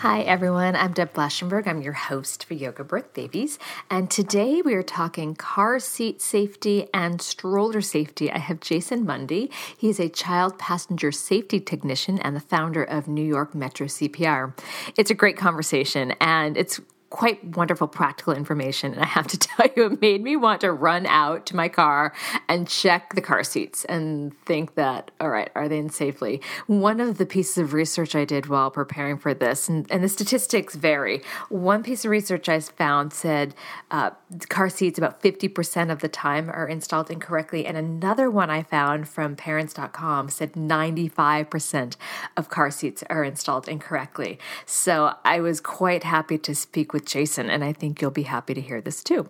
Hi, everyone. I'm Deb Flashenberg. I'm your host for Yoga Birth Babies. And today we are talking car seat safety and stroller safety. I have Jason Mundy. He is a child passenger safety technician and the founder of New York Metro CPR. It's a great conversation, and it's quite wonderful practical information. And I have to tell you, it made me want to run out to my car and check the car seats and think that, all right, are they in safely? One of the pieces of research I did while preparing for this, and, and the statistics vary. One piece of research I found said uh, car seats about 50% of the time are installed incorrectly. And another one I found from parents.com said 95% of car seats are installed incorrectly. So I was quite happy to speak with Jason, and I think you'll be happy to hear this too.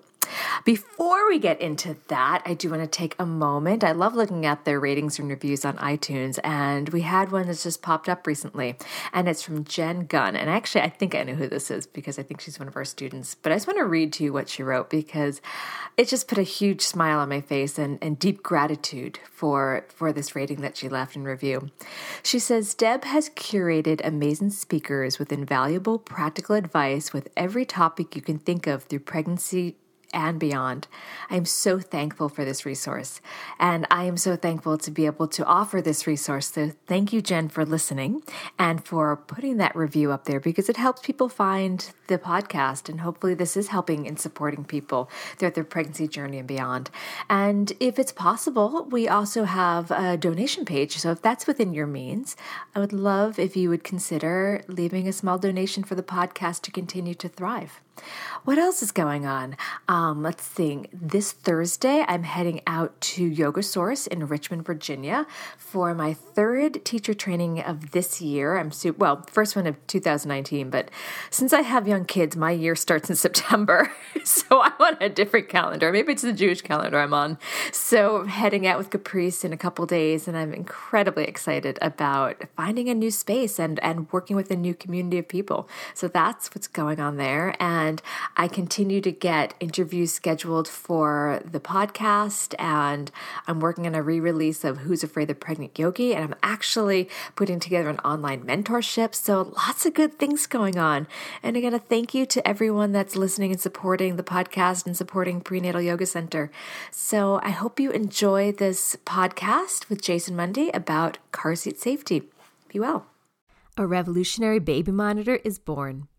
Before we get into that, I do want to take a moment. I love looking at their ratings and reviews on iTunes, and we had one that's just popped up recently, and it's from Jen Gunn. And actually, I think I know who this is because I think she's one of our students. But I just want to read to you what she wrote because it just put a huge smile on my face and, and deep gratitude for for this rating that she left in review. She says Deb has curated amazing speakers with invaluable practical advice with every topic you can think of through pregnancy and beyond. I am so thankful for this resource, and I am so thankful to be able to offer this resource. So, thank you, Jen, for listening and for putting that review up there because it helps people find the podcast, and hopefully, this is helping in supporting people throughout their pregnancy journey and beyond. And if it's possible, we also have a donation page. So, if that's within your means, I would love if you would consider leaving a small donation for the podcast to continue to thrive. What else is going on? Um, let's see. This Thursday, I'm heading out to Yoga Source in Richmond, Virginia for my third teacher training of this year. I'm super, well, first one of 2019, but since I have young kids, my year starts in September. so I'm on a different calendar. Maybe it's the Jewish calendar I'm on. So I'm heading out with Caprice in a couple days, and I'm incredibly excited about finding a new space and, and working with a new community of people. So that's what's going on there. And and I continue to get interviews scheduled for the podcast. And I'm working on a re release of Who's Afraid of Pregnant Yogi. And I'm actually putting together an online mentorship. So lots of good things going on. And again, a thank you to everyone that's listening and supporting the podcast and supporting Prenatal Yoga Center. So I hope you enjoy this podcast with Jason Mundy about car seat safety. Be well. A revolutionary baby monitor is born.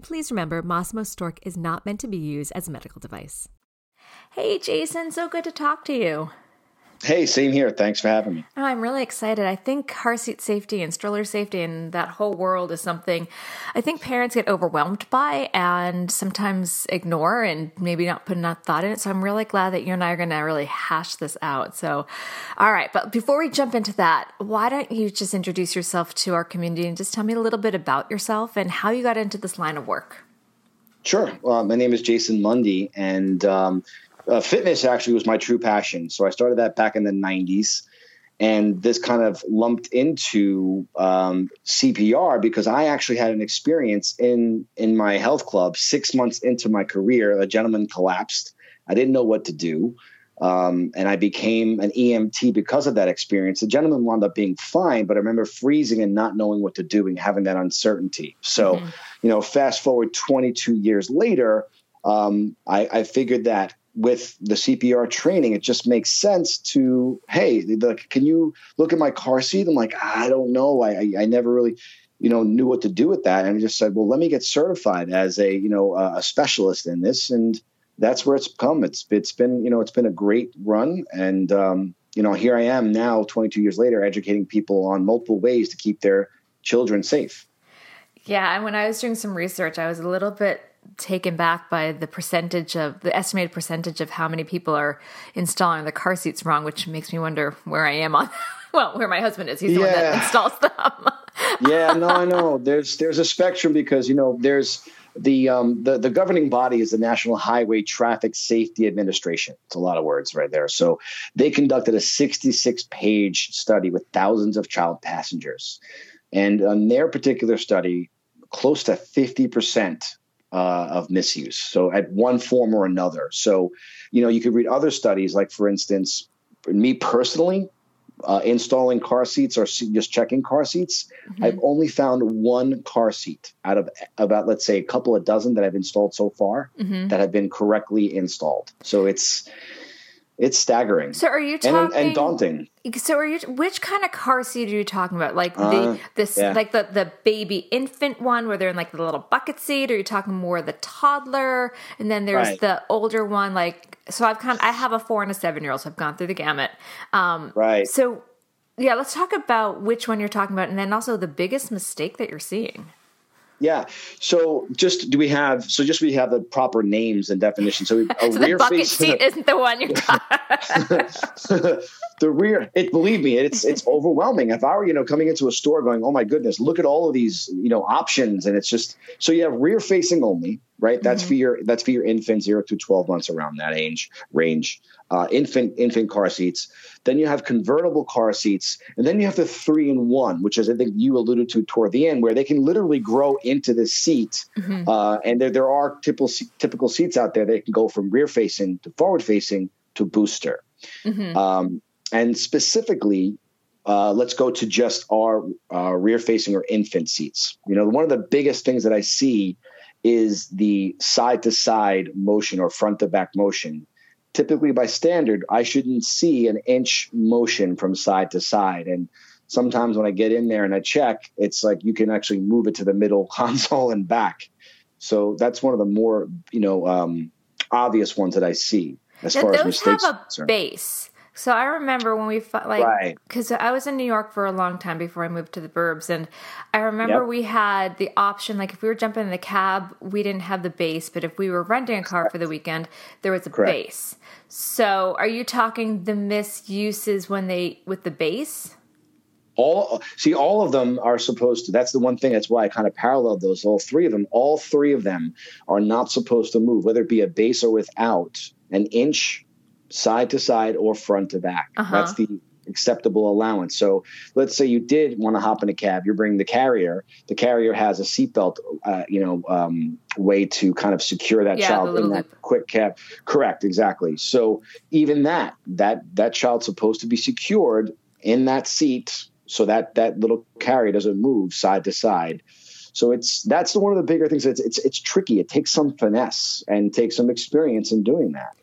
Please remember, Masimo Stork is not meant to be used as a medical device. Hey, Jason, so good to talk to you. Hey, same here. Thanks for having me. Oh, I'm really excited. I think car seat safety and stroller safety and that whole world is something I think parents get overwhelmed by and sometimes ignore and maybe not put enough thought in it. So I'm really glad that you and I are going to really hash this out. So, all right. But before we jump into that, why don't you just introduce yourself to our community and just tell me a little bit about yourself and how you got into this line of work? Sure. Well, my name is Jason Mundy, and um, uh, fitness actually was my true passion. So I started that back in the 90s. And this kind of lumped into um, CPR because I actually had an experience in in my health club six months into my career. A gentleman collapsed. I didn't know what to do, um, and I became an EMT because of that experience. The gentleman wound up being fine, but I remember freezing and not knowing what to do and having that uncertainty. So, mm-hmm. you know, fast forward 22 years later, um, I, I figured that with the CPR training, it just makes sense to, hey, the, can you look at my car seat? I'm like, I don't know. I, I, I, never really, you know, knew what to do with that. And I just said, well, let me get certified as a, you know, a specialist in this. And that's where it's come. It's, it's been, you know, it's been a great run. And, um, you know, here I am now, 22 years later, educating people on multiple ways to keep their children safe. Yeah. And when I was doing some research, I was a little bit taken back by the percentage of the estimated percentage of how many people are installing the car seats wrong, which makes me wonder where I am on. Well, where my husband is, he's the yeah. one that installs them. yeah, no, I know. There's there's a spectrum because you know there's the um the, the governing body is the National Highway Traffic Safety Administration. It's a lot of words right there. So they conducted a 66 page study with thousands of child passengers, and on their particular study, close to 50 percent uh, of misuse. So at one form or another. So, you know, you could read other studies, like for instance, me personally, uh, installing car seats or just checking car seats, mm-hmm. I've only found one car seat out of about let's say a couple of dozen that I've installed so far mm-hmm. that have been correctly installed. So it's it's staggering. So are you talking and, and, daunting? So are you? Which kind of car seat are you talking about? Like the uh, this yeah. like the the baby infant one where they're in like the little bucket seat? Or are you talking more the toddler? And then there's right. the older one. Like so, I've kind of, I have a four and a seven year old, so I've gone through the gamut. Um, right. So yeah, let's talk about which one you're talking about, and then also the biggest mistake that you're seeing. Yeah. So just do we have so just we have the proper names and definitions. So, a so rear the bucket face, seat isn't the one you're talking. the rear it believe me it's it's overwhelming if i were you know coming into a store going oh my goodness look at all of these you know options and it's just so you have rear facing only right that's mm-hmm. for your that's for your infant 0 to 12 months around that age range uh, infant infant car seats then you have convertible car seats and then you have the three in one which is i think you alluded to toward the end where they can literally grow into the seat mm-hmm. uh, and there, there are typical typical seats out there that can go from rear facing to forward facing to booster mm-hmm. um, and specifically, uh, let's go to just our uh, rear facing or infant seats. You know, one of the biggest things that I see is the side to side motion or front to back motion. Typically, by standard, I shouldn't see an inch motion from side to side. And sometimes when I get in there and I check, it's like you can actually move it to the middle console and back. So that's one of the more, you know, um, obvious ones that I see as now, far as mistakes. Those have a base. So I remember when we like because right. I was in New York for a long time before I moved to the burbs, and I remember yep. we had the option like if we were jumping in the cab, we didn't have the base, but if we were renting a car for the weekend, there was a Correct. base. So are you talking the misuses when they with the base? all see all of them are supposed to that's the one thing that's why i kind of paralleled those all three of them all three of them are not supposed to move whether it be a base or without an inch side to side or front to back. Uh-huh. That's the acceptable allowance. So let's say you did want to hop in a cab, you're bringing the carrier. The carrier has a seatbelt, uh, you know, um, way to kind of secure that yeah, child in that loop. quick cab. Correct, exactly. So even that, that that child's supposed to be secured in that seat so that that little carrier doesn't move side to side. So it's that's one of the bigger things. It's it's it's tricky. It takes some finesse and takes some experience in doing that.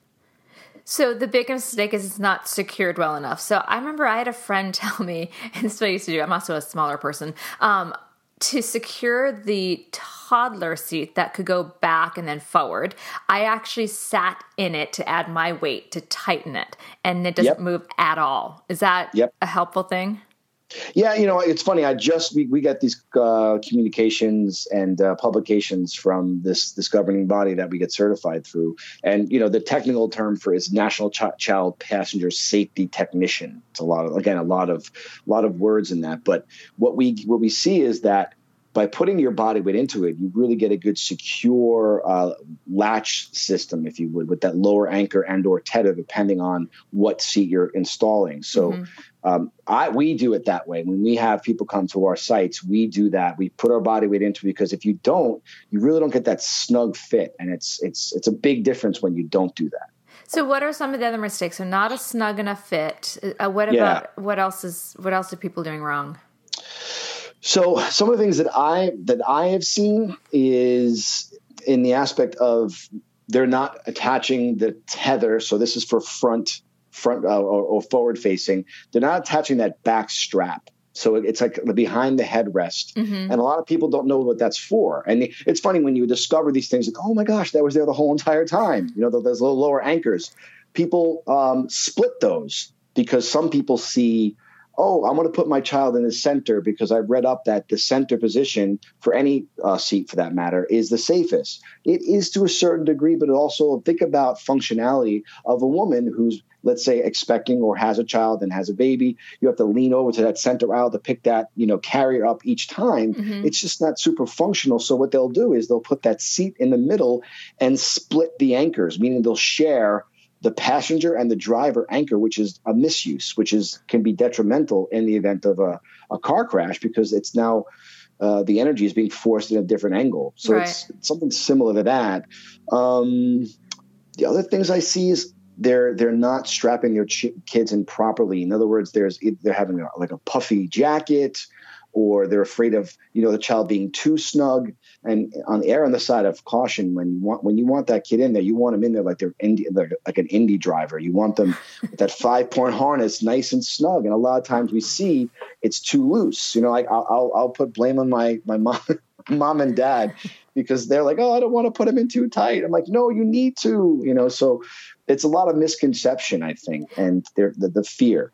So the big mistake is it's not secured well enough. So I remember I had a friend tell me, and this is what I used to do. I'm also a smaller person. Um, to secure the toddler seat that could go back and then forward, I actually sat in it to add my weight to tighten it, and it doesn't yep. move at all. Is that yep. a helpful thing? Yeah, you know, it's funny. I just we, we got these uh, communications and uh, publications from this this governing body that we get certified through, and you know, the technical term for is National Ch- Child Passenger Safety Technician. It's a lot of again a lot of a lot of words in that, but what we what we see is that by putting your body weight into it, you really get a good secure uh, latch system, if you would, with that lower anchor and or tether, depending on what seat you're installing. So, mm-hmm. um, I we do it that way. When we have people come to our sites, we do that. We put our body weight into it because if you don't, you really don't get that snug fit, and it's it's it's a big difference when you don't do that. So, what are some of the other mistakes? So, not a snug enough fit. Uh, what about yeah. what else is what else are people doing wrong? So some of the things that I that I have seen is in the aspect of they're not attaching the tether. So this is for front front uh, or, or, forward facing. They're not attaching that back strap. So it's like behind the headrest, mm-hmm. and a lot of people don't know what that's for. And it's funny when you discover these things, like, oh my gosh, that was there the whole entire time. You know, those little lower anchors. People um, split those because some people see oh, I'm going to put my child in the center because I've read up that the center position for any uh, seat, for that matter, is the safest. It is to a certain degree, but also think about functionality of a woman who's let's say expecting or has a child and has a baby you have to lean over to that center aisle to pick that you know carrier up each time mm-hmm. it's just not super functional so what they'll do is they'll put that seat in the middle and split the anchors meaning they'll share the passenger and the driver anchor, which is a misuse, which is can be detrimental in the event of a, a car crash because it's now uh, the energy is being forced in a different angle. So right. it's, it's, something similar to that. Um, the other things I see is they're they're not strapping their ch- kids in properly. In other words, there's they're having a, like a puffy jacket or they're afraid of you know the child being too snug and on the err on the side of caution when you want when you want that kid in there you want them in there like they're Indy like an Indy driver. You want them with that five point harness nice and snug. And a lot of times we see it's too loose. You know like I'll I'll, I'll put blame on my my mom mom and dad because they're like oh I don't want to put them in too tight. I'm like no you need to you know? So it's a lot of misconception I think and the, the fear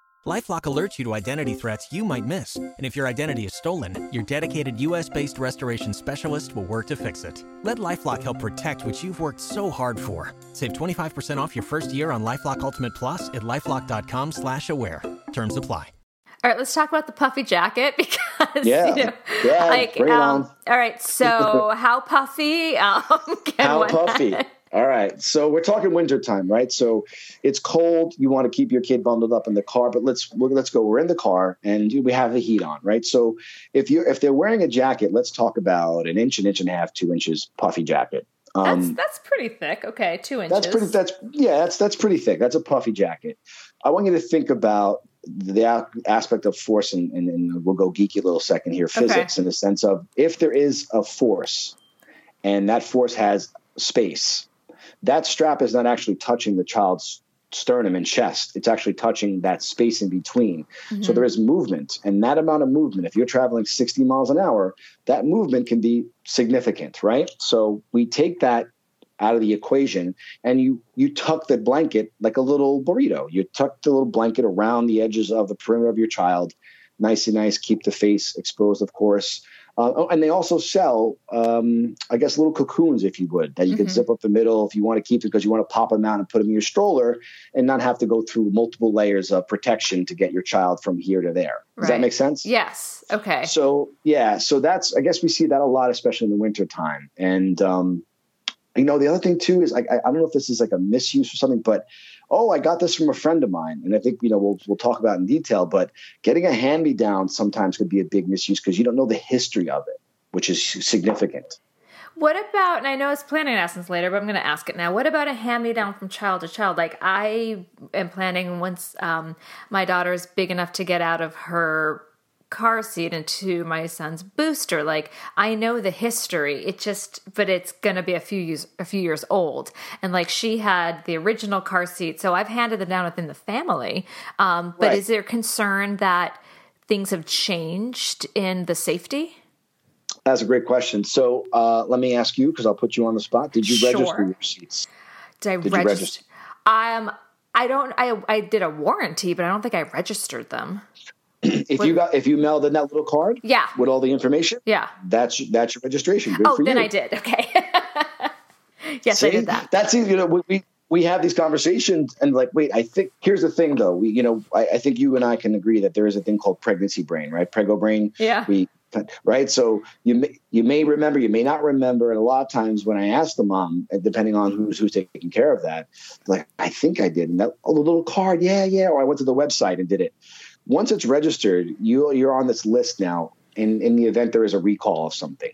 Lifelock alerts you to identity threats you might miss. And if your identity is stolen, your dedicated US based restoration specialist will work to fix it. Let Lifelock help protect what you've worked so hard for. Save 25% off your first year on Lifelock Ultimate Plus at lifelock.com slash aware. Terms apply. All right, let's talk about the puffy jacket because yeah, you know, yeah, like um, all right. So how puffy? Um, how puffy? All right. So we're talking wintertime, right? So it's cold. You want to keep your kid bundled up in the car, but let's let's go. We're in the car and we have the heat on, right? So if you're if they're wearing a jacket, let's talk about an inch, an inch and a half, two inches puffy jacket. Um, that's that's pretty thick. Okay, two inches. That's pretty. That's yeah. That's that's pretty thick. That's a puffy jacket. I want you to think about the aspect of force, and, and, and, we'll go geeky a little second here. Physics, okay. in the sense of if there is a force, and that force has space, that strap is not actually touching the child's sternum and chest. It's actually touching that space in between. Mm-hmm. So there is movement, and that amount of movement. If you're traveling 60 miles an hour, that movement can be significant, right? So we take that out of the equation and you you tuck the blanket like a little burrito you tuck the little blanket around the edges of the perimeter of your child nice and nice, keep the face exposed, of course. Uh, oh, and they also sell, um, I guess, little cocoons, if you would, that you mm-hmm. can zip up the middle if you want to keep it because you want to pop them out and put them in your stroller and not have to go through multiple layers of protection to get your child from here to there. Does right. that make sense? Yes. Okay. So, yeah. So that's, I guess we see that a lot, especially in the winter time. And, um, you know, the other thing too is I, I don't know if this is like a misuse or something, but oh, I got this from a friend of mine. And I think, you know, we'll, we'll talk about in detail, but getting a hand me down sometimes could be a big misuse because you don't know the history of it, which is significant. What about, and I know it's planning ask later, but I'm going to ask it now. What about a hand me down from child to child? Like, I am planning once um, my daughter's big enough to get out of her car seat into my son's booster. Like i know the history. It just but it's going to be a few years a few years old. And like she had the original car seat so i've handed them down within the family. Um, but right. is there concern that things have changed in the safety? That's a great question. So uh, let me ask you because i'll put you on the spot. Did you sure. register your seats? Did i did register? register um i don't i i did a warranty but i don't think i registered them if what? you got if you mailed in that little card, yeah, with all the information, yeah, that's that's your registration. Good oh, then you. I did. Okay. yes, See? I did that. That's you know we we have these conversations and like wait I think here's the thing though we you know I, I think you and I can agree that there is a thing called pregnancy brain right prego brain yeah we right so you may you may remember you may not remember and a lot of times when I ask the mom uh, depending on who's who's taking care of that like I think I did and that oh the little card yeah yeah or I went to the website and did it once it's registered, you you're on this list now. In in the event there is a recall of something,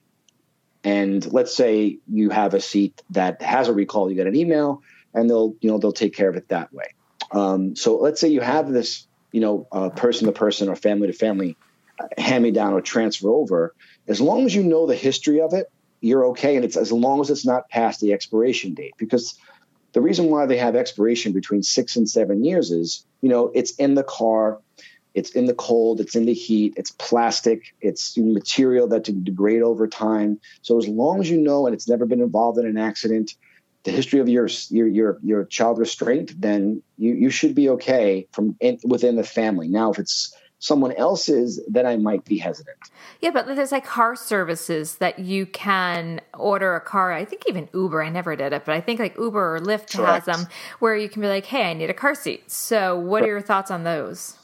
and let's say you have a seat that has a recall, you get an email, and they'll you know they'll take care of it that way. Um, so let's say you have this you know uh, person to person or family to family uh, hand me down or transfer over. As long as you know the history of it, you're okay, and it's as long as it's not past the expiration date because the reason why they have expiration between six and seven years is, you know, it's in the car, it's in the cold, it's in the heat, it's plastic, it's material that can degrade over time. So as long as you know and it's never been involved in an accident, the history of your your your, your child restraint, then you you should be okay from in, within the family. Now, if it's someone else's, then I might be hesitant. Yeah, but there's like car services that you can order a car. I think even Uber, I never did it, but I think like Uber or Lyft Correct. has them where you can be like, hey, I need a car seat. So, what are your thoughts on those?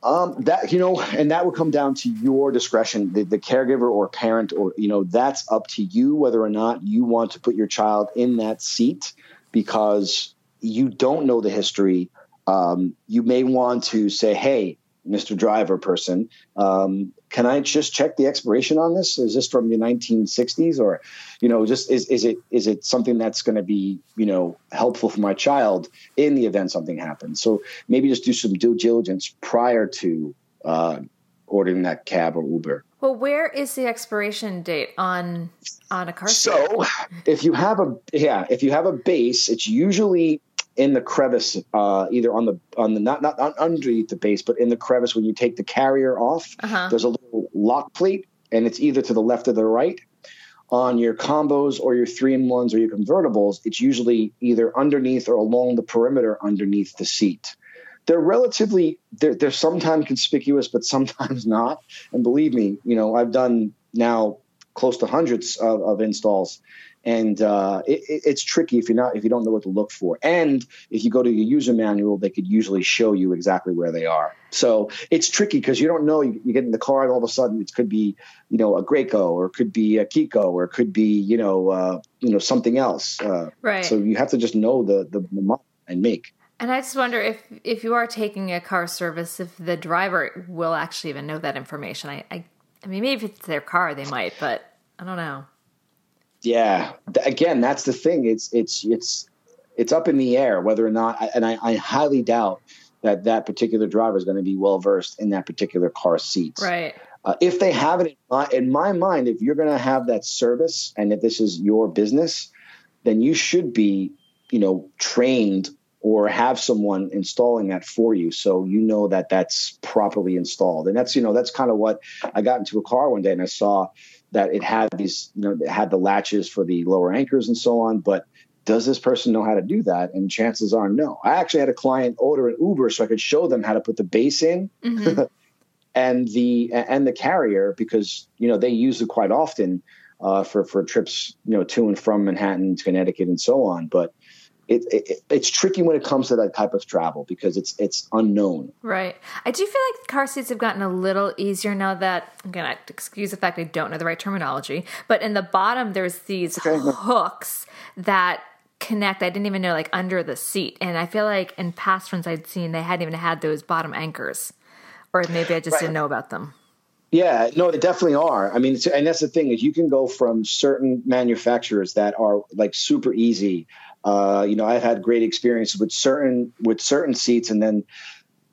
Um, that you know, and that would come down to your discretion, the, the, caregiver or parent, or you know, that's up to you whether or not you want to put your child in that seat because you don't know the history. Um, you may want to say, "Hey, Mr. Driver person, um, can I just check the expiration on this? Is this from the 1960s, or, you know, just is is it is it something that's going to be you know helpful for my child in the event something happens? So maybe just do some due diligence prior to uh, ordering that cab or Uber. Well, where is the expiration date on on a car? So, if you have a yeah, if you have a base, it's usually in the crevice, uh, either on the on the not not underneath the base, but in the crevice when you take the carrier off. Uh-huh. There's a little lock plate, and it's either to the left or the right. On your combos or your three in ones or your convertibles, it's usually either underneath or along the perimeter underneath the seat. They're relatively they're, they're sometimes conspicuous, but sometimes not. And believe me, you know I've done now close to hundreds of, of installs and uh, it, it's tricky if you're not if you don't know what to look for. And if you go to your user manual, they could usually show you exactly where they are. So it's tricky because you don't know. You, you, get in the car and all of a sudden it could be you know a Graco or it could be a Chicco or it could be you know uh, you know something else. Uh, right. So you have to just know the the, the model and make. And I just wonder if if you are taking a car service, if the driver will actually even know that information. I, I, I mean, maybe if it's their car, they might, but I don't know. Yeah, again, that's the thing. It's it's it's it's up in the air whether or not, and I, I highly doubt that that particular driver is going to be well versed in that particular car seat. Right. Uh, if they have it in my, in my mind, if you're going to have that service and if this is your business, then you should be, you know, trained or have someone installing that for you so you know that that's properly installed and that's you know that's kind of what i got into a car one day and i saw that it had these, you know, it had the latches for the lower anchors and so on. But does this person know how to do that? And chances are no. I actually had a client order an Uber so I could show them how to put the base in. Mm-hmm. and the and the carrier because you know they use it quite often uh, for for trips you know to and from Manhattan to Connecticut and so on. But it, it, it's tricky when it comes to that type of travel because it's it's unknown. Right. I do feel like car seats have gotten a little easier now that I'm gonna excuse the fact I don't know the right terminology, but in the bottom there's these okay. hooks that connect. I didn't even know like under the seat, and I feel like in past ones I'd seen they hadn't even had those bottom anchors, or maybe I just right. didn't know about them. Yeah, no, they definitely are. I mean, and that's the thing is you can go from certain manufacturers that are like super easy uh, you know, I've had great experiences with certain with certain seats, and then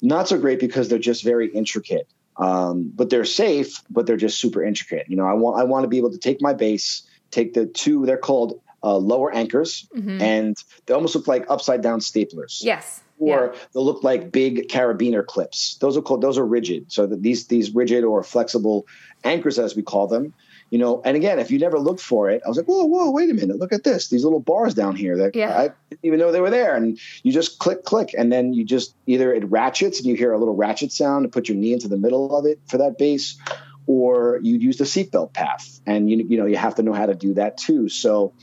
not so great because they're just very intricate. Um, but they're safe, but they're just super intricate. You know, I want I want to be able to take my base, take the two. They're called uh, lower anchors, mm-hmm. and they almost look like upside down staplers. Yes. Or yeah. they'll look like big carabiner clips. Those are called those are rigid. So these these rigid or flexible anchors, as we call them, you know, and again, if you never looked for it, I was like, whoa, whoa, wait a minute, look at this, these little bars down here that yeah. I didn't even know they were there. And you just click, click, and then you just either it ratchets and you hear a little ratchet sound to put your knee into the middle of it for that base, or you'd use the seatbelt path, and you you know you have to know how to do that too. So,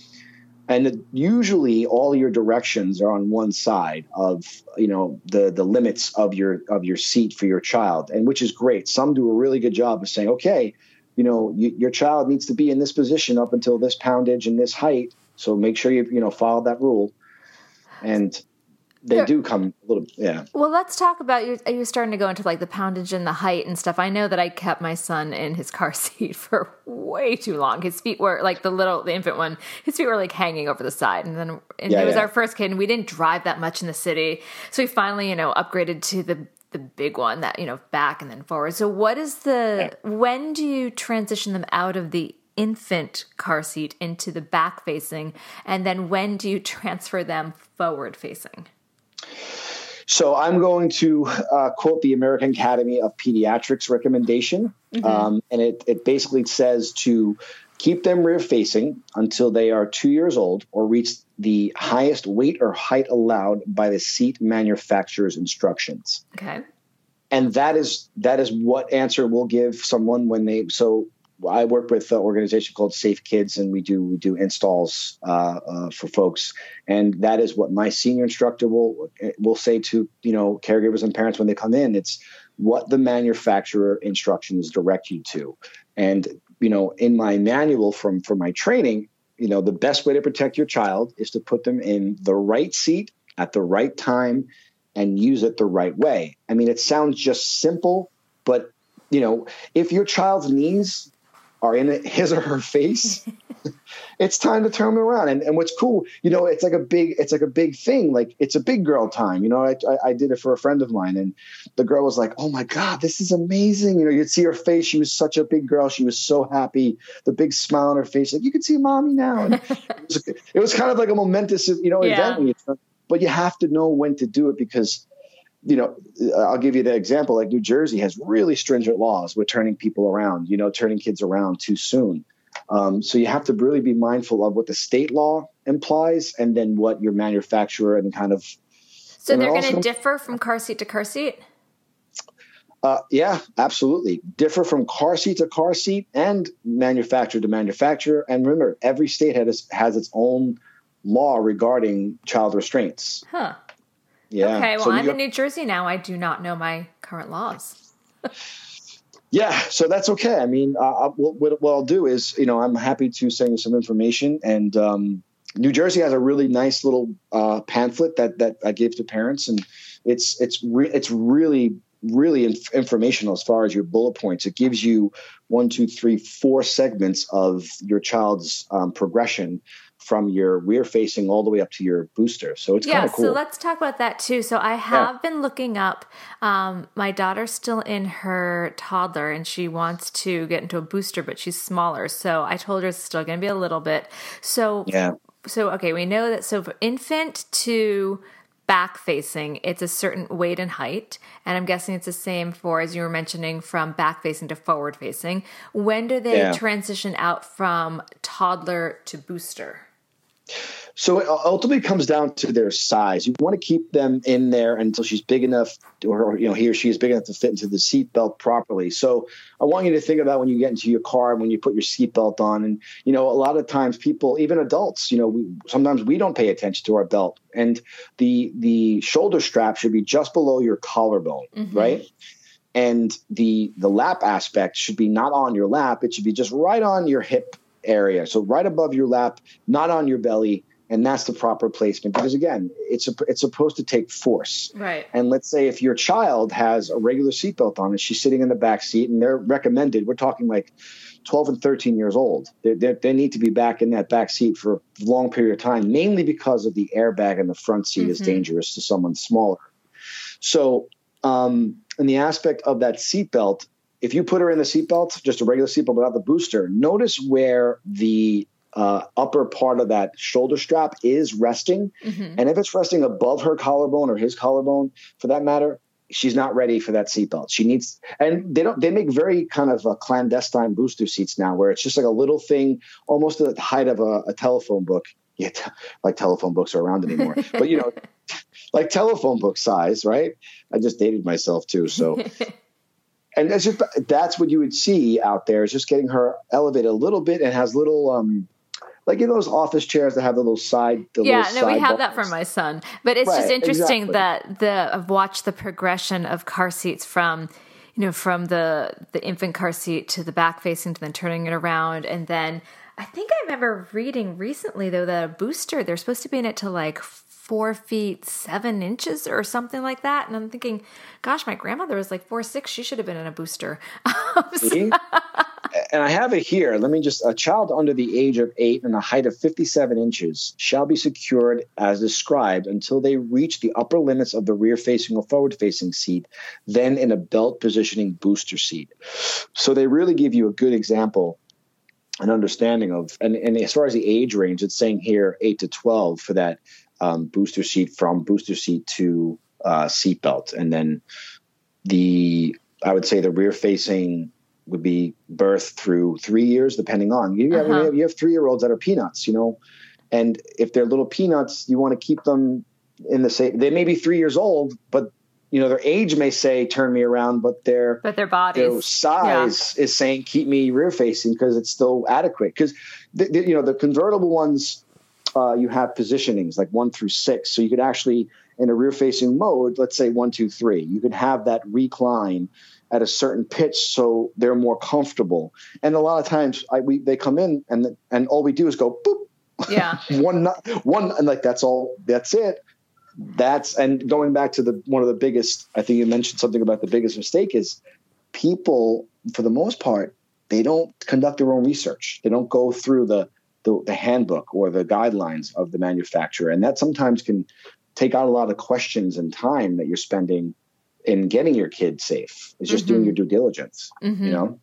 and usually all your directions are on one side of you know the the limits of your of your seat for your child, and which is great. Some do a really good job of saying, okay you know, you, your child needs to be in this position up until this poundage and this height. So make sure you, you know, follow that rule. And they do come a little, yeah. Well, let's talk about you. You're starting to go into like the poundage and the height and stuff? I know that I kept my son in his car seat for way too long. His feet were like the little, the infant one. His feet were like hanging over the side, and then and yeah, it was yeah. our first kid, and we didn't drive that much in the city, so we finally, you know, upgraded to the the big one that you know back and then forward. So what is the when do you transition them out of the infant car seat into the back facing and then when do you transfer them forward facing? So I'm going to uh, quote the American Academy of Pediatrics recommendation, mm-hmm. um, and it, it basically says to keep them rear facing until they are two years old or reach the highest weight or height allowed by the seat manufacturer's instructions. Okay. And that is that is what answer we'll give someone when they so I work with an organization called Safe Kids, and we do we do installs uh, uh, for folks, and that is what my senior instructor will will say to you know caregivers and parents when they come in. It's what the manufacturer instructions direct you to, and you know in my manual from from my training, you know, the best way to protect your child is to put them in the right seat at the right time and use it the right way. I mean, it sounds just simple, but you know, if your child's knees are in his or her face, it's time to turn them around. And, and what's cool, you know, it's like a big, it's like a big thing. Like it's a big girl time. You know, I, I, I, did it for a friend of mine, and the girl was like, "Oh my god, this is amazing!" You know, you'd see her face. She was such a big girl. She was so happy. The big smile on her face, like you can see mommy now. And it, was, it was kind of like a momentous, you know, yeah. event. But you have to know when to do it because you know, I'll give you the example. Like New Jersey has really stringent laws with turning people around, you know, turning kids around too soon. Um, so you have to really be mindful of what the state law implies and then what your manufacturer and kind of. So they're going to differ from car seat to car seat? Uh, yeah, absolutely. Differ from car seat to car seat and manufacturer to manufacturer. And remember, every state has, has its own law regarding child restraints. Huh. Yeah. Okay. Well, so I'm in New Jersey now. I do not know my current laws. yeah. So that's okay. I mean, uh, what, what, I'll do is, you know, I'm happy to send you some information. And um, New Jersey has a really nice little uh, pamphlet that that I gave to parents, and it's it's re- it's really really inf- informational as far as your bullet points. It gives you one, two, three, four segments of your child's um, progression from your rear facing all the way up to your booster. So it's yeah, kind of cool. So let's talk about that too. So I have yeah. been looking up. Um, my daughter's still in her toddler and she wants to get into a booster, but she's smaller. So I told her it's still going to be a little bit. So yeah. So okay, we know that. So for infant to back facing, it's a certain weight and height. And I'm guessing it's the same for, as you were mentioning, from back facing to forward facing. When do they yeah. transition out from toddler to booster? So it ultimately comes down to their size. You want to keep them in there until she's big enough, or you know, he or she is big enough to fit into the seatbelt properly. So I want you to think about when you get into your car, and when you put your seatbelt on, and you know, a lot of times people, even adults, you know, we, sometimes we don't pay attention to our belt, and the the shoulder strap should be just below your collarbone, mm-hmm. right? And the the lap aspect should be not on your lap; it should be just right on your hip area, so right above your lap, not on your belly and that's the proper placement because again it's a, it's supposed to take force. Right. And let's say if your child has a regular seatbelt on and she's sitting in the back seat and they're recommended we're talking like 12 and 13 years old they, they, they need to be back in that back seat for a long period of time mainly because of the airbag in the front seat mm-hmm. is dangerous to someone smaller. So um, in the aspect of that seatbelt if you put her in the seatbelt, just a regular seatbelt without the booster, notice where the uh, upper part of that shoulder strap is resting. Mm-hmm. And if it's resting above her collarbone or his collarbone, for that matter, she's not ready for that seatbelt. She needs, and they don't, they make very kind of a clandestine booster seats now where it's just like a little thing, almost at the height of a, a telephone book. Yeah, t- like telephone books are around anymore, but you know, like telephone book size, right? I just dated myself too. So, and that's just, that's what you would see out there is just getting her elevated a little bit and has little, um, like in those office chairs that have the little side. The yeah, little no, we have that for my son. But it's right, just interesting exactly. that the I've watched the progression of car seats from you know from the the infant car seat to the back facing to then turning it around and then I think I remember reading recently though that a booster they're supposed to be in it to like four feet seven inches or something like that. And I'm thinking, gosh, my grandmother was like four six. She should have been in a booster. and I have it here. Let me just a child under the age of eight and a height of 57 inches shall be secured as described until they reach the upper limits of the rear facing or forward facing seat, then in a belt positioning booster seat. So they really give you a good example an understanding of and, and as far as the age range it's saying here 8 to 12 for that um, booster seat from booster seat to uh, seatbelt, and then the I would say the rear facing would be birth through three years, depending on you. Have, uh-huh. you have three year olds that are peanuts, you know, and if they're little peanuts, you want to keep them in the same. They may be three years old, but you know their age may say turn me around, but their but their body their size yeah. is saying keep me rear facing because it's still adequate. Because you know the convertible ones uh, you have positionings like one through six. So you could actually, in a rear facing mode, let's say one, two, three, you could have that recline at a certain pitch so they're more comfortable. And a lot of times I, we, they come in and, and all we do is go boop. Yeah. one, one, and like that's all, that's it. That's, and going back to the, one of the biggest, I think you mentioned something about the biggest mistake is people, for the most part, they don't conduct their own research. They don't go through the, the, the handbook or the guidelines of the manufacturer. And that sometimes can take out a lot of questions and time that you're spending in getting your kid safe. It's just mm-hmm. doing your due diligence, mm-hmm. you know?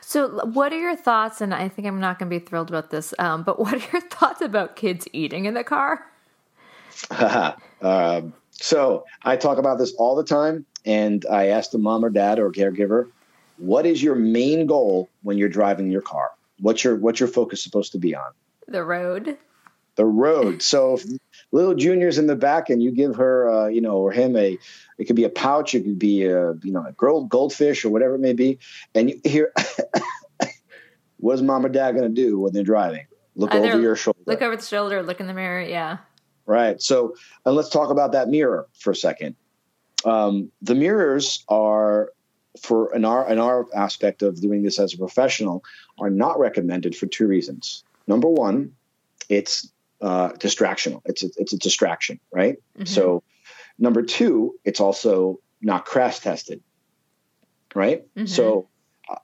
So, what are your thoughts? And I think I'm not going to be thrilled about this, um, but what are your thoughts about kids eating in the car? um, so, I talk about this all the time, and I ask the mom or dad or caregiver, what is your main goal when you're driving your car? What's your what's your focus supposed to be on? The road. The road. So if little Junior's in the back and you give her, uh, you know, or him a, it could be a pouch, it could be a, you know, a gold goldfish or whatever it may be, and you hear, what's mom or dad going to do when they're driving? Look Either over your shoulder. Look over the shoulder. Look in the mirror. Yeah. Right. So, and let's talk about that mirror for a second. Um, the mirrors are for in our in our aspect of doing this as a professional are not recommended for two reasons. Number one, it's uh, distractional. It's a, it's a distraction, right? Mm-hmm. So, number two, it's also not crash tested, right? Mm-hmm. So,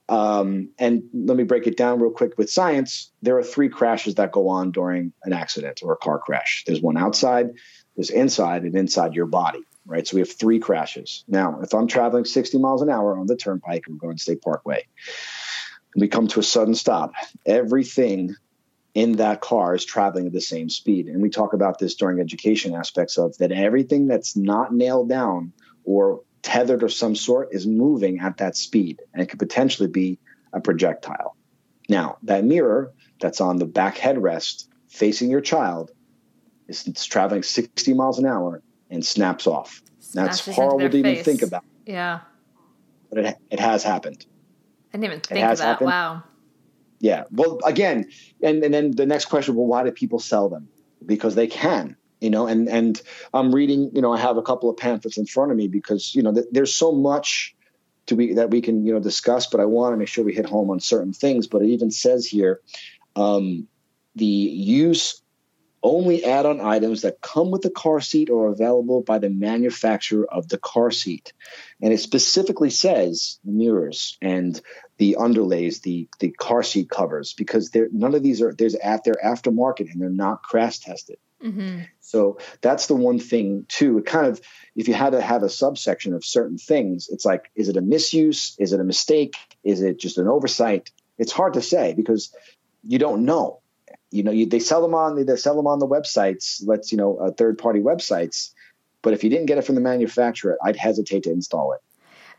um, and let me break it down real quick with science. There are three crashes that go on during an accident or a car crash. There's one outside, there's inside, and inside your body, right? So we have three crashes. Now, if I'm traveling 60 miles an hour on the turnpike, I'm going State Parkway, we come to a sudden stop, everything in that car is traveling at the same speed. And we talk about this during education aspects of that everything that's not nailed down or tethered or some sort is moving at that speed. And it could potentially be a projectile. Now, that mirror that's on the back headrest facing your child is it's traveling 60 miles an hour and snaps off. That's horrible to their even think about, Yeah. but it, it has happened. I didn't even think of that. happened. Wow. Yeah. Well, again, and, and then the next question, well, why do people sell them? Because they can, you know, and, and I'm reading, you know, I have a couple of pamphlets in front of me because, you know, th- there's so much to be, that we can, you know, discuss, but I want to make sure we hit home on certain things. But it even says here, um, the use only add-on items that come with the car seat or are available by the manufacturer of the car seat. And it specifically says mirrors and the underlays, the the car seat covers, because they're none of these are there's at their aftermarket and they're not crash tested. Mm-hmm. So that's the one thing too. It kind of if you had to have a subsection of certain things, it's like is it a misuse? Is it a mistake? Is it just an oversight? It's hard to say because you don't know. You know, you, they sell them on they sell them on the websites. Let's you know, uh, third party websites. But if you didn't get it from the manufacturer, I'd hesitate to install it.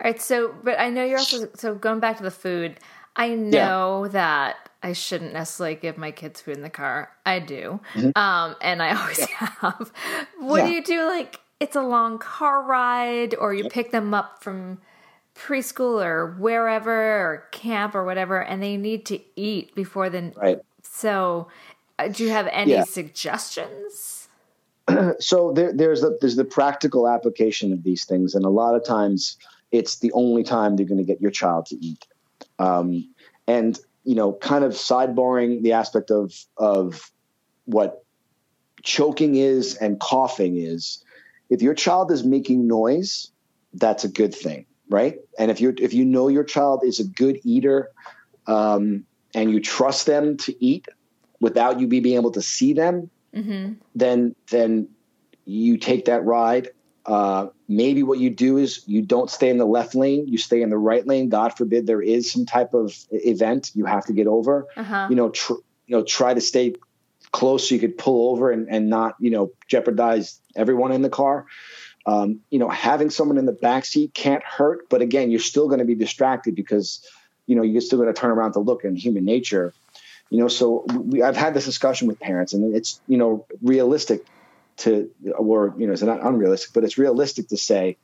All right. So, but I know you're also, so going back to the food, I know that I shouldn't necessarily give my kids food in the car. I do. Um, and I always have. What do Mm-hmm. You do? Like, it's a long car ride, or you pick them up from preschool or wherever, or camp or whatever, and they need to eat before then. Right. So, uh, do you have any Yeah. suggestions? so there, there's the there's the practical application of these things, and a lot of times it's the only time they're going to get your child to eat. Um, and you know, kind of sidebarring the aspect of of what choking is and coughing is. If your child is making noise, that's a good thing, right? And if you if you know your child is a good eater, um, and you trust them to eat without you being able to see them, Mm-hmm. then then you take that ride. Uh, maybe what you do is you don't stay in the left lane, you stay in the right lane. God forbid there is some type of event you have to get over. Uh-huh. You know, tr- you know, try to stay close so you could pull over and, and not you know jeopardize everyone in the car. Um, you know, having someone in the back seat can't hurt, but again, you're still going to be distracted because you know you're still going to turn around to look in human nature you know so we, i've had this discussion with parents and it's you know realistic to or you know it's not unrealistic but it's realistic to say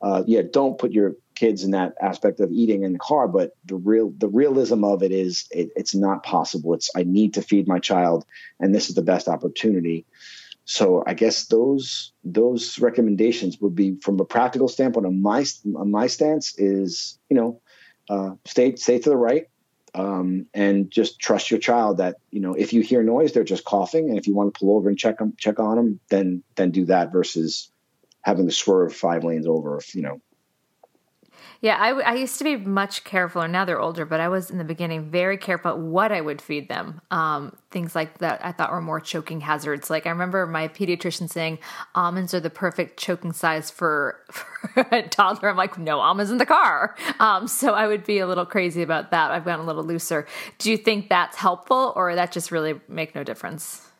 uh, yeah don't put your kids in that aspect of eating in the car but the real the realism of it is it, it's not possible. It's i need to feed my child and this is the best opportunity. So i guess those those recommendations would be from a practical standpoint on my on my stance is you know uh, stay stay to the right um, and just trust your child that you know if you hear noise they're just coughing and if you want to pull over and check them check on them then then do that versus having to swerve five lanes over if you know Yeah, I used to be much careful, and now they're older, but I was in the beginning very careful what I would feed them. Um, things like that I thought were more choking hazards. Like I remember my pediatrician saying almonds are the perfect choking size for, for a toddler. I'm like, no almonds in the car. Um, so I would be a little crazy about that. I've gotten a little looser. Do you think that's helpful, or that just really make no difference?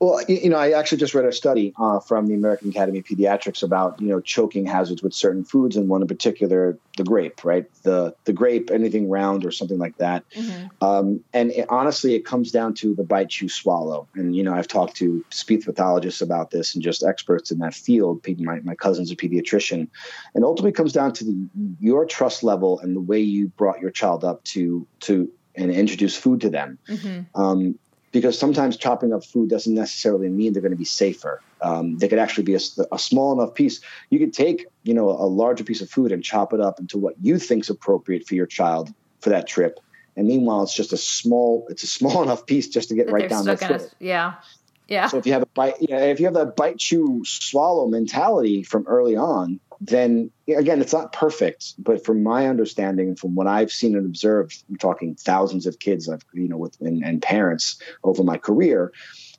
Well, you know, I actually just read a study uh, from the American Academy of Pediatrics about you know choking hazards with certain foods, and one in particular, the grape. Right, the the grape, anything round or something like that. Um, and it, honestly, it comes down to the bite, you swallow. And you know, I've talked to speech pathologists about this and just experts in that field. My my cousin's a pediatrician, and ultimately it comes down to the, your trust level and the way you brought your child up to to and introduce food to them. Um, because sometimes chopping up food doesn't necessarily mean they're going to be safer. Um, they could actually be a small enough piece. You could take, you know, a larger piece of food and chop it up into what you think's appropriate for your child for that trip. And meanwhile, it's just a small, it's a small enough piece just to get That right down their gonna, throat. yeah, yeah. So if you have a bite, you know, if you have that bite, chew, swallow mentality from early on, then again, it's not perfect. But from my understanding and from what I've seen and observed, I'm talking thousands of kids, I've, you know, with and, and parents over my career.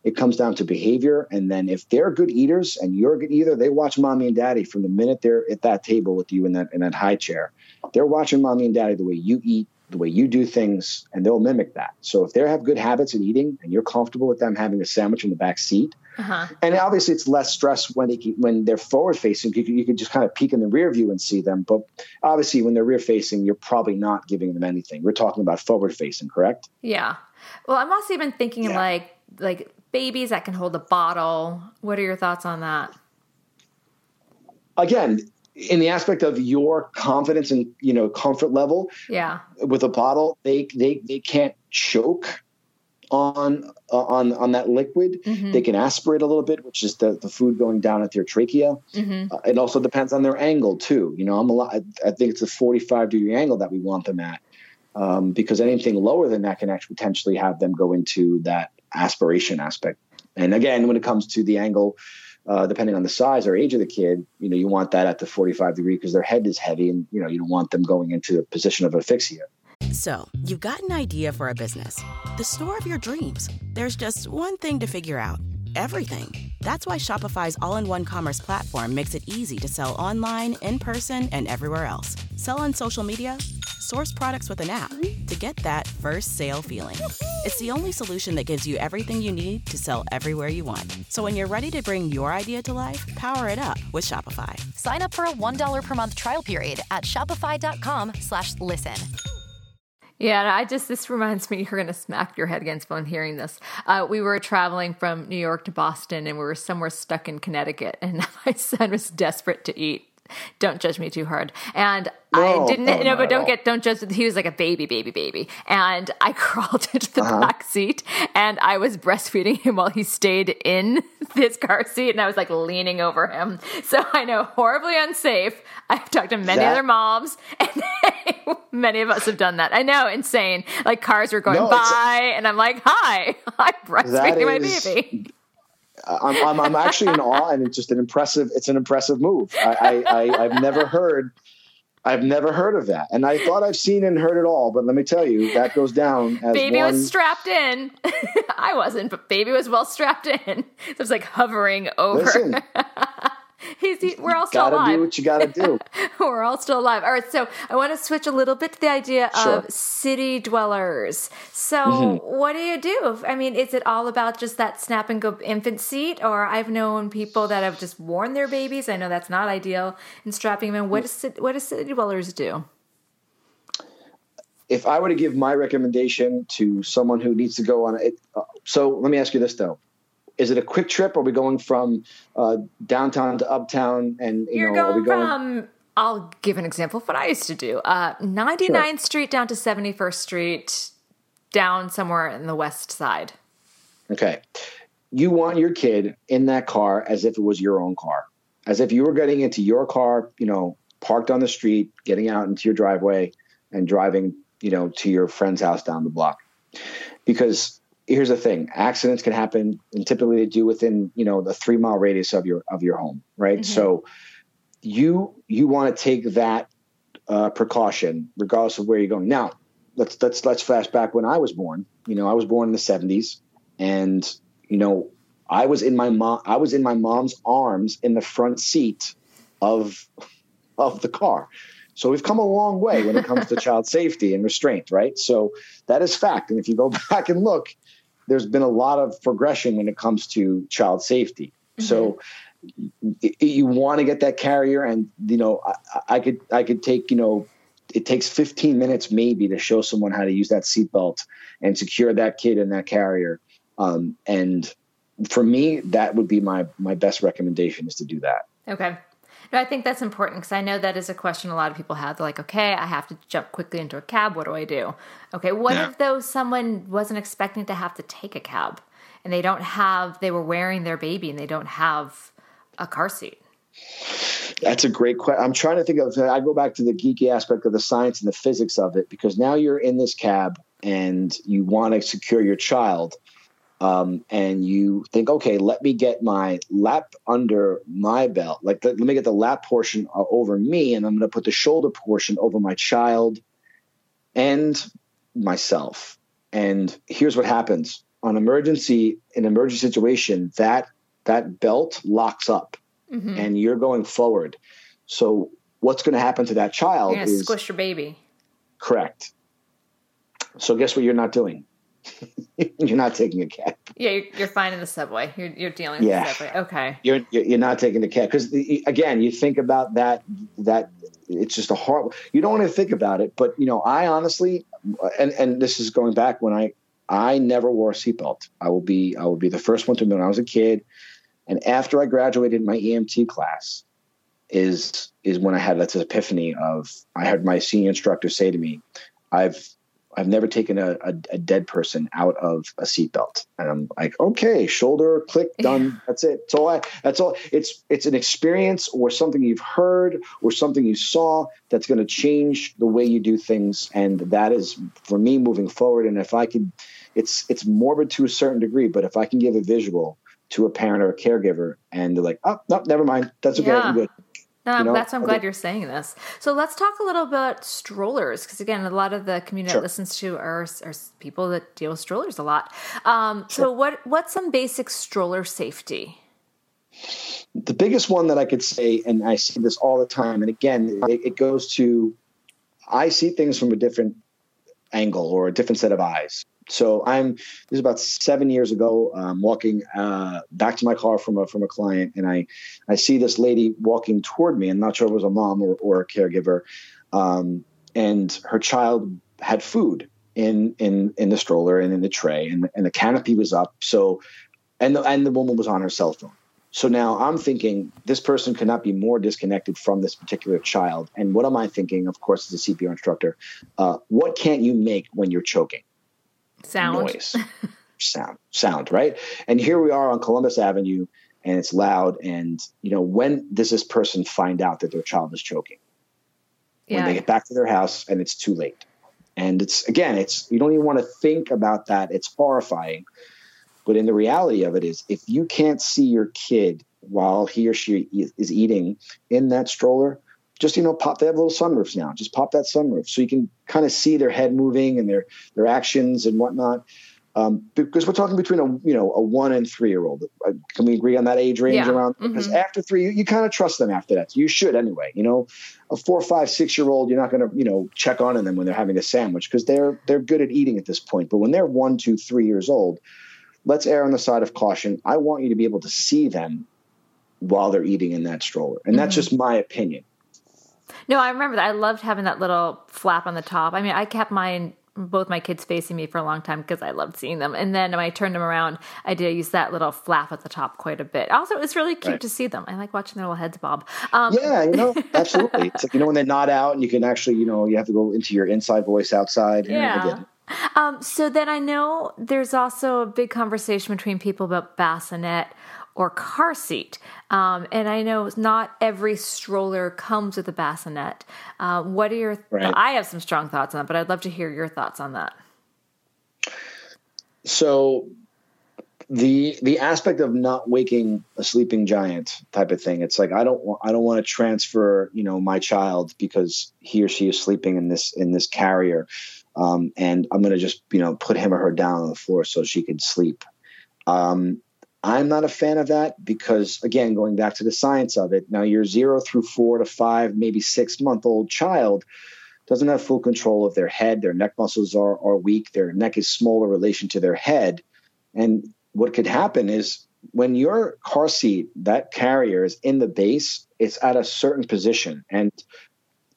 It comes down to behavior, and then if they're good eaters and you're a good eater, they watch mommy and daddy from the minute they're at that table with you in that in that high chair. They're watching mommy and daddy the way you eat, the way you do things, and they'll mimic that. So if they have good habits in eating, and you're comfortable with them having a sandwich in the back seat, Uh-huh. and obviously it's less stress when they when they're forward facing. You can, you can just kind of peek in the rear view and see them. But obviously, when they're rear facing, you're probably not giving them anything. We're talking about forward facing, correct? Yeah. Well, I'm also even thinking Yeah. like like babies that can hold a bottle. What are your thoughts on that? Again, in the aspect of your confidence and you know comfort level, yeah, with a bottle, they they they can't choke on uh, on on that liquid. Mm-hmm. They can aspirate a little bit, which is the, the food going down at their trachea. Mm-hmm. Uh, it also depends on their angle too. You know, I'm a lot. I think it's a 45 degree angle that we want them at, um, because anything lower than that can actually potentially have them go into that aspiration aspect. And again, when it comes to the angle, uh, depending on the size or age of the kid, you know, you want that at the 45 degree because their head is heavy, and you know, you don't want them going into a position of asphyxia. So, you've got an idea for a business, the store of your dreams. There's just one thing to figure out everything. That's why Shopify's all in one commerce platform makes it easy to sell online, in person, and everywhere else. Sell on social media, source products with an app to get that first sale feeling. It's the only solution that gives you everything you need to sell everywhere you want. So when you're ready to bring your idea to life, power it up with Shopify. Sign up for a $1 per month trial period at shopify.com slash listen. Yeah, I just this reminds me you're going to smack your head against phone hearing this. Uh, we were traveling from New York to Boston, and we were somewhere stuck in Connecticut, and my son was desperate to eat. Don't judge me too hard. And no, I didn't, no, no but don't get, don't judge. He was like a baby, baby, baby. And I crawled into the uh-huh. back seat and I was breastfeeding him while he stayed in his car seat. And I was like leaning over him. So I know horribly unsafe. I've talked to many that, other moms and many of us have done that. I know, insane. Like cars were going no, by and I'm like, hi, I'm breastfeeding my baby. I'm, I'm, I'm, actually in awe and it's just an impressive, it's an impressive move. I, I, I, I've never heard I've never heard of that. And I thought I've seen and heard it all, but let me tell you, that goes down as Baby one... was strapped in. I wasn't, but baby was well strapped in. It was like hovering over. Listen, He's, he, we're all still alive. do what you gotta do. we're all still alive. All right, so I want to switch a little bit to the idea sure. of city dwellers. So, mm-hmm. what do you do? I mean, is it all about just that snap and go infant seat, or I've known people that have just worn their babies. I know that's not ideal, and strapping them in. What does what do city dwellers do? If I were to give my recommendation to someone who needs to go on it, uh, so let me ask you this though: is it a quick trip? Are we going from uh, downtown to uptown? And you are know, going, going from. I'll give an example of what I used to do. Uh, 99th sure. Street down to 71st Street, down somewhere in the west side. Okay. You want your kid in that car as if it was your own car, as if you were getting into your car, you know, parked on the street, getting out into your driveway and driving, you know, to your friend's house down the block. Because here's the thing accidents can happen and typically they do within you know the three mile radius of your of your home right mm-hmm. so you you want to take that uh, precaution regardless of where you're going now let's let's let's flash back when i was born you know i was born in the 70s and you know i was in my mom i was in my mom's arms in the front seat of of the car so we've come a long way when it comes to child safety and restraint, right? So that is fact. And if you go back and look, there's been a lot of progression when it comes to child safety. Mm-hmm. So you want to get that carrier and you know I, I, could i could take you know it takes 15 minutes maybe to show someone how to use that seatbelt and secure that kid in that carrier um, and for me that would be my my best recommendation is to do that okay no, I think that's important because I know that is a question a lot of people have. They're like, okay, I have to jump quickly into a cab. What do I do? Okay, what yeah. if though someone wasn't expecting to have to take a cab and they don't have, they were wearing their baby and they don't have a car seat? That's a great question. I'm trying to think of. I go back to the geeky aspect of the science and the physics of it because now you're in this cab and you want to secure your child um, and you think, okay, let me get my lap under my belt. Like, let, let me get the lap portion uh, over me, and I'm going to put the shoulder portion over my child and myself. And here's what happens on emergency, in an emergency situation, that that belt locks up, mm-hmm. and you're going forward. So, what's going to happen to that child? You're is squish your baby. Correct. So, guess what? You're not doing you're not taking a cab. Yeah, you're, you're fine in the subway. You're, you're dealing with yeah. the subway. Okay. You're you're not taking the cab because again, you think about that that it's just a hard. You don't want to think about it, but you know, I honestly, and and this is going back when I I never wore a seatbelt. I will be I will be the first one to admit when I was a kid, and after I graduated my EMT class, is is when I had this epiphany of I heard my senior instructor say to me, "I've I've never taken a, a, a dead person out of a seatbelt," and I'm like, "Okay, shoulder click, done. That's it. That's all. I, that's all. It's it's an experience or something you've heard or something you saw that's going to change the way you do things, and that is for me moving forward. And if I could, it's it's morbid to a certain degree, but if I can give a visual." To a parent or a caregiver, and they're like, "Oh, no, never mind. That's okay. Yeah. I'm good." No, You know, that's why I'm glad you're saying this. So let's talk a little about strollers, because again, a lot of the community Sure. that listens to are, are people that deal with strollers a lot. Um, So what what's some basic stroller safety? the biggest one that I could say, and I see this all the time, and again, it, it goes to I see things from a different angle or a different set of eyes. So I'm this is about seven years ago. I'm walking uh, back to my car from a from a client, and I I see this lady walking toward me. I'm not sure if it was a mom or, or a caregiver, um, and her child had food in in in the stroller and in the tray, and and the canopy was up. So, and the and the woman was on her cell phone. So now I'm thinking this person could not be more disconnected from this particular child. And what am I thinking? Of course, as a CPR instructor, uh, what can't you make when you're choking? Sound. Noise, sound, sound, right? And here we are on Columbus Avenue, and it's loud. And you know, when does this person find out that their child is choking? When they get back to their house and it's too late. And it's again, it's you don't even want to think about that. It's horrifying. But in the reality of it is, if you can't see your kid while he or she is eating in that stroller, just you know, pop. They have little sunroofs now. Just pop that sunroof so you can kind of see their head moving and their their actions and whatnot. Um, because we're talking between a you know a one and three year old. Uh, Can we agree on that age range Yeah. around? Because after three, you, you kind of trust them after that. You should anyway. You know, a four, five, six year old, you're not going to you know check on them when they're having a sandwich because they're they're good at eating at this point. But when they're one, two, three years old, let's err on the side of caution. I want you to be able to see them while they're eating in that stroller, and that's just my opinion. No, I remember that. I loved having that little flap on the top. I mean, I kept mine, both my kids facing me for a long time because I loved seeing them. And then when I turned them around, I did use that little flap at the top quite a bit. Also, it's really cute Right. to see them. I like watching their little heads bob. Um, Yeah, you know, absolutely. It's like, you know when they nod out, and you can actually, you know, you have to go into your inside voice outside. you know, I get Yeah. Um, so then I know there's also a big conversation between people about bassinet or car seat. Um, and I know not every stroller comes with a bassinet. Uh, what are your? Right. I have some strong thoughts on that, but I'd love to hear your thoughts on that. so the the aspect of not waking a sleeping giant type of thing it's like i don't wa- i don't want to transfer you know my child because he or she is sleeping in this in this carrier um, and i'm going to just you know put him or her down on the floor so she can sleep um, i'm not a fan of that because again going back to the science of it now your zero through four to five maybe six month old child doesn't have full control of their head. Their neck muscles are, are weak. Their neck is small in relation to their head. And what could happen is when your car seat, that carrier is in the base, it's at a certain position. And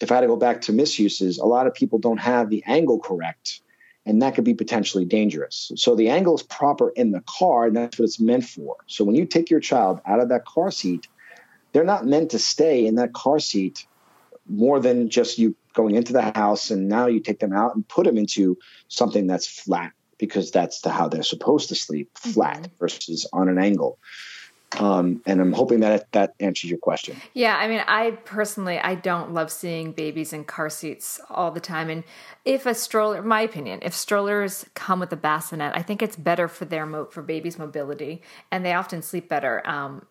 if I had to go back to misuses, a lot of people don't have the angle correct. And that could be potentially dangerous. So the angle is proper in the car, and that's what it's meant for. So when you take your child out of that car seat, they're not meant to stay in that car seat more than just you going into the house and now you take them out and put them into something that's flat because that's the, how they're supposed to sleep flat mm-hmm. versus on an angle um, and i'm hoping that that answers your question Yeah, I mean, I personally, I don't love seeing babies in car seats all the time. And if a stroller, my opinion, if strollers come with a bassinet, I think it's better for their mo- for babies' mobility, and they often sleep better. Um,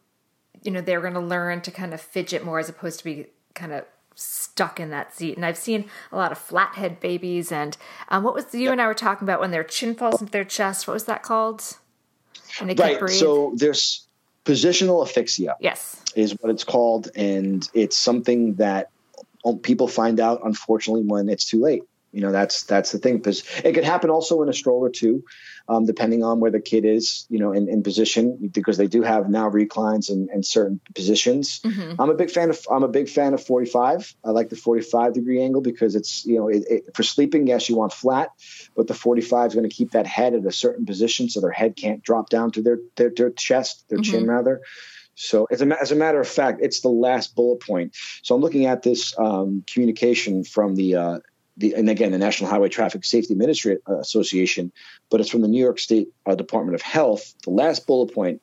you know, they're going to learn to kind of fidget more as opposed to be kind of stuck in that seat. And I've seen a lot of flathead babies. And um, what was you and I were talking about when their chin falls into their chest? What was that called? And they can't right breathe. so there's positional asphyxia yes. is what it's called and it's something that people find out unfortunately when it's too late You know, that's that's the thing because it could happen also in a stroller too, um, depending on where the kid is. You know, in, in position because they do have now reclines in, in certain positions. Mm-hmm. I'm a big fan of I'm a big fan of 45. I like the 45 degree angle because it's you know it, it, for sleeping. Yes, you want flat, but the 45 is going to keep that head at a certain position so their head can't drop down to their their, their chest, their mm-hmm. chin rather. So as a, as a matter of fact, it's the last bullet point. So I'm looking at this um, communication from the, uh, the, and again, the National Highway Traffic Safety Administration uh, Association, but it's from the New York State uh, Department of Health. The last bullet point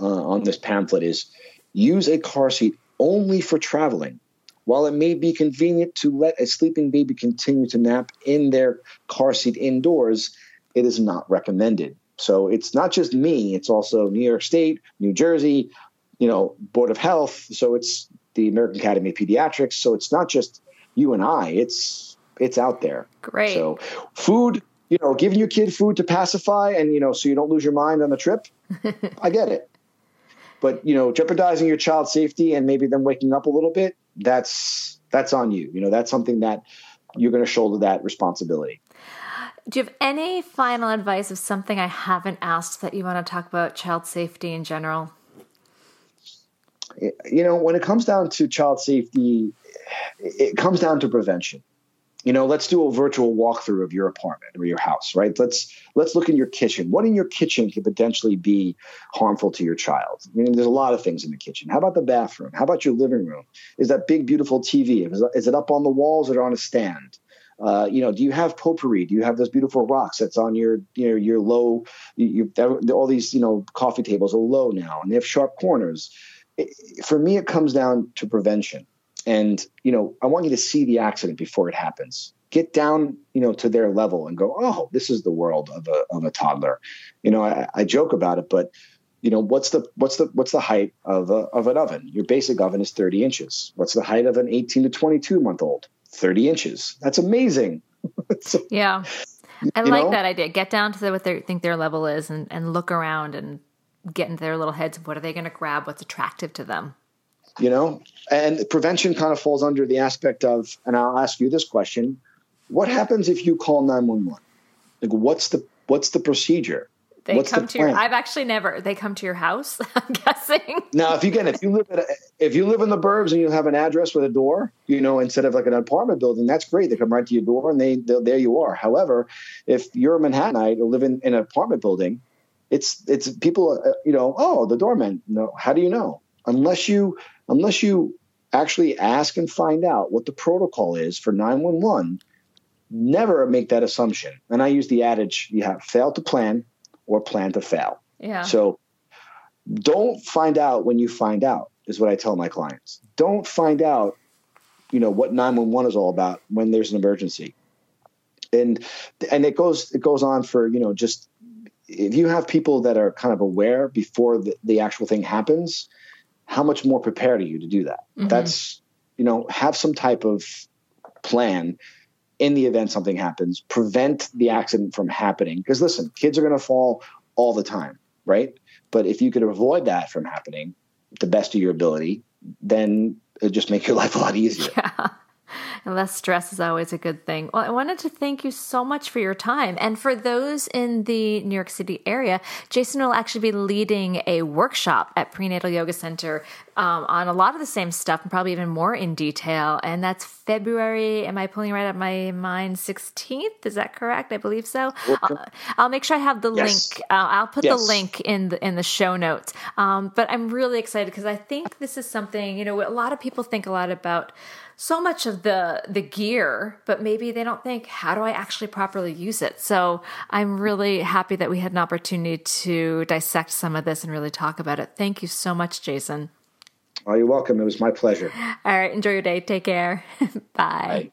uh, on this pamphlet is use a car seat only for traveling. While it may be convenient to let a sleeping baby continue to nap in their car seat indoors, it is not recommended. So it's not just me, it's also New York State, New Jersey, you know, Board of Health. So it's the American Academy of Pediatrics. So it's not just you and I. It's it's out there. Great. So food, you know, giving your kid food to pacify and you know, so you don't lose your mind on the trip. I get it. But you know, jeopardizing your child's safety and maybe them waking up a little bit, that's that's on you. You know, that's something that you're going to shoulder that responsibility. Do you have any final advice of something I haven't asked that you want to talk about child safety in general? you know, when it comes down to child safety, it comes down to prevention. You know, let's do a virtual walkthrough of your apartment or your house, right? Let's let's look in your kitchen. What in your kitchen could potentially be harmful to your child? I mean, there's a lot of things in the kitchen. How about the bathroom? How about your living room? Is that big, beautiful TV? Is it up on the walls or on a stand? Uh, you know, do you have potpourri? Do you have those beautiful rocks that's on your, you know, your low? You, all these, you know, coffee tables are low now, and they have sharp corners for me, it comes down to prevention. And, you know, I want you to see the accident before it happens. Get down, you know, to their level and go, oh, this is the world of a, of a toddler. You know, I, I joke about it, but you know what's the what's the what's the height of a, of an oven? Your basic oven is 30 inches. What's the height of an 18 to 22 month old? 30 inches. That's amazing. So, yeah. I like know? that idea. Get down to the, what they think their level is and, and look around and get into their little heads what are they going to grab what's attractive to them you know and prevention kind of falls under the aspect of and i'll ask you this question what happens if you call 911 like what's the what's the procedure they What's come the to your. I've actually never. They come to your house. I'm guessing. Now, if you get if you live a, if you live in the burbs and you have an address with a door, you know, instead of like an apartment building, that's great. They come right to your door and they there you are. However, if you're a Manhattanite or live in, in an apartment building it's it's people uh, you know oh the doorman no how do you know unless you unless you actually ask and find out what the protocol is for 911 never make that assumption. And i use the adage you have fail to plan or plan to fail. Yeah. So don't find out when you find out is what i tell my clients. Don't find out you know what 911 is all about when there's an emergency. And and it goes it goes on for you know just if you have people that are kind of aware before the, the actual thing happens, how much more prepared are you to do that? Mm-hmm. That's, you know, have some type of plan in the event something happens, prevent the accident from happening. Because listen, kids are going to fall all the time, right? But if you could avoid that from happening, the best of your ability, then it just make your life a lot easier. Yeah and less stress is always a good thing. Well, I wanted to thank you so much for your time. And for those in the New York City area, Jason will actually be leading a workshop at Prenatal Yoga Center um, on a lot of the same stuff and probably even more in detail. And that's February, am I pulling right up my mind, 16th? Is that correct? I believe so. I'll, I'll, make sure I have the yes. link. Uh, I'll put yes. the link in the, in the show notes. Um, but I'm really excited because I think this is something, you know, a lot of people think a lot about so much of the the gear but maybe they don't think how do i actually properly use it so i'm really happy that we had an opportunity to dissect some of this and really talk about it thank you so much jason oh you're welcome it was my pleasure all right enjoy your day take care bye. bye.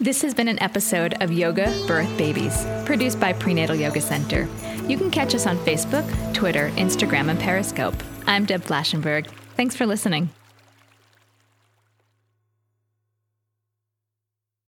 This has been an episode of Yoga Birth Babies, produced by Prenatal Yoga Center. You can catch us on Facebook, Twitter, Instagram, and Periscope. I'm Deb Flashenberg. Thanks for listening.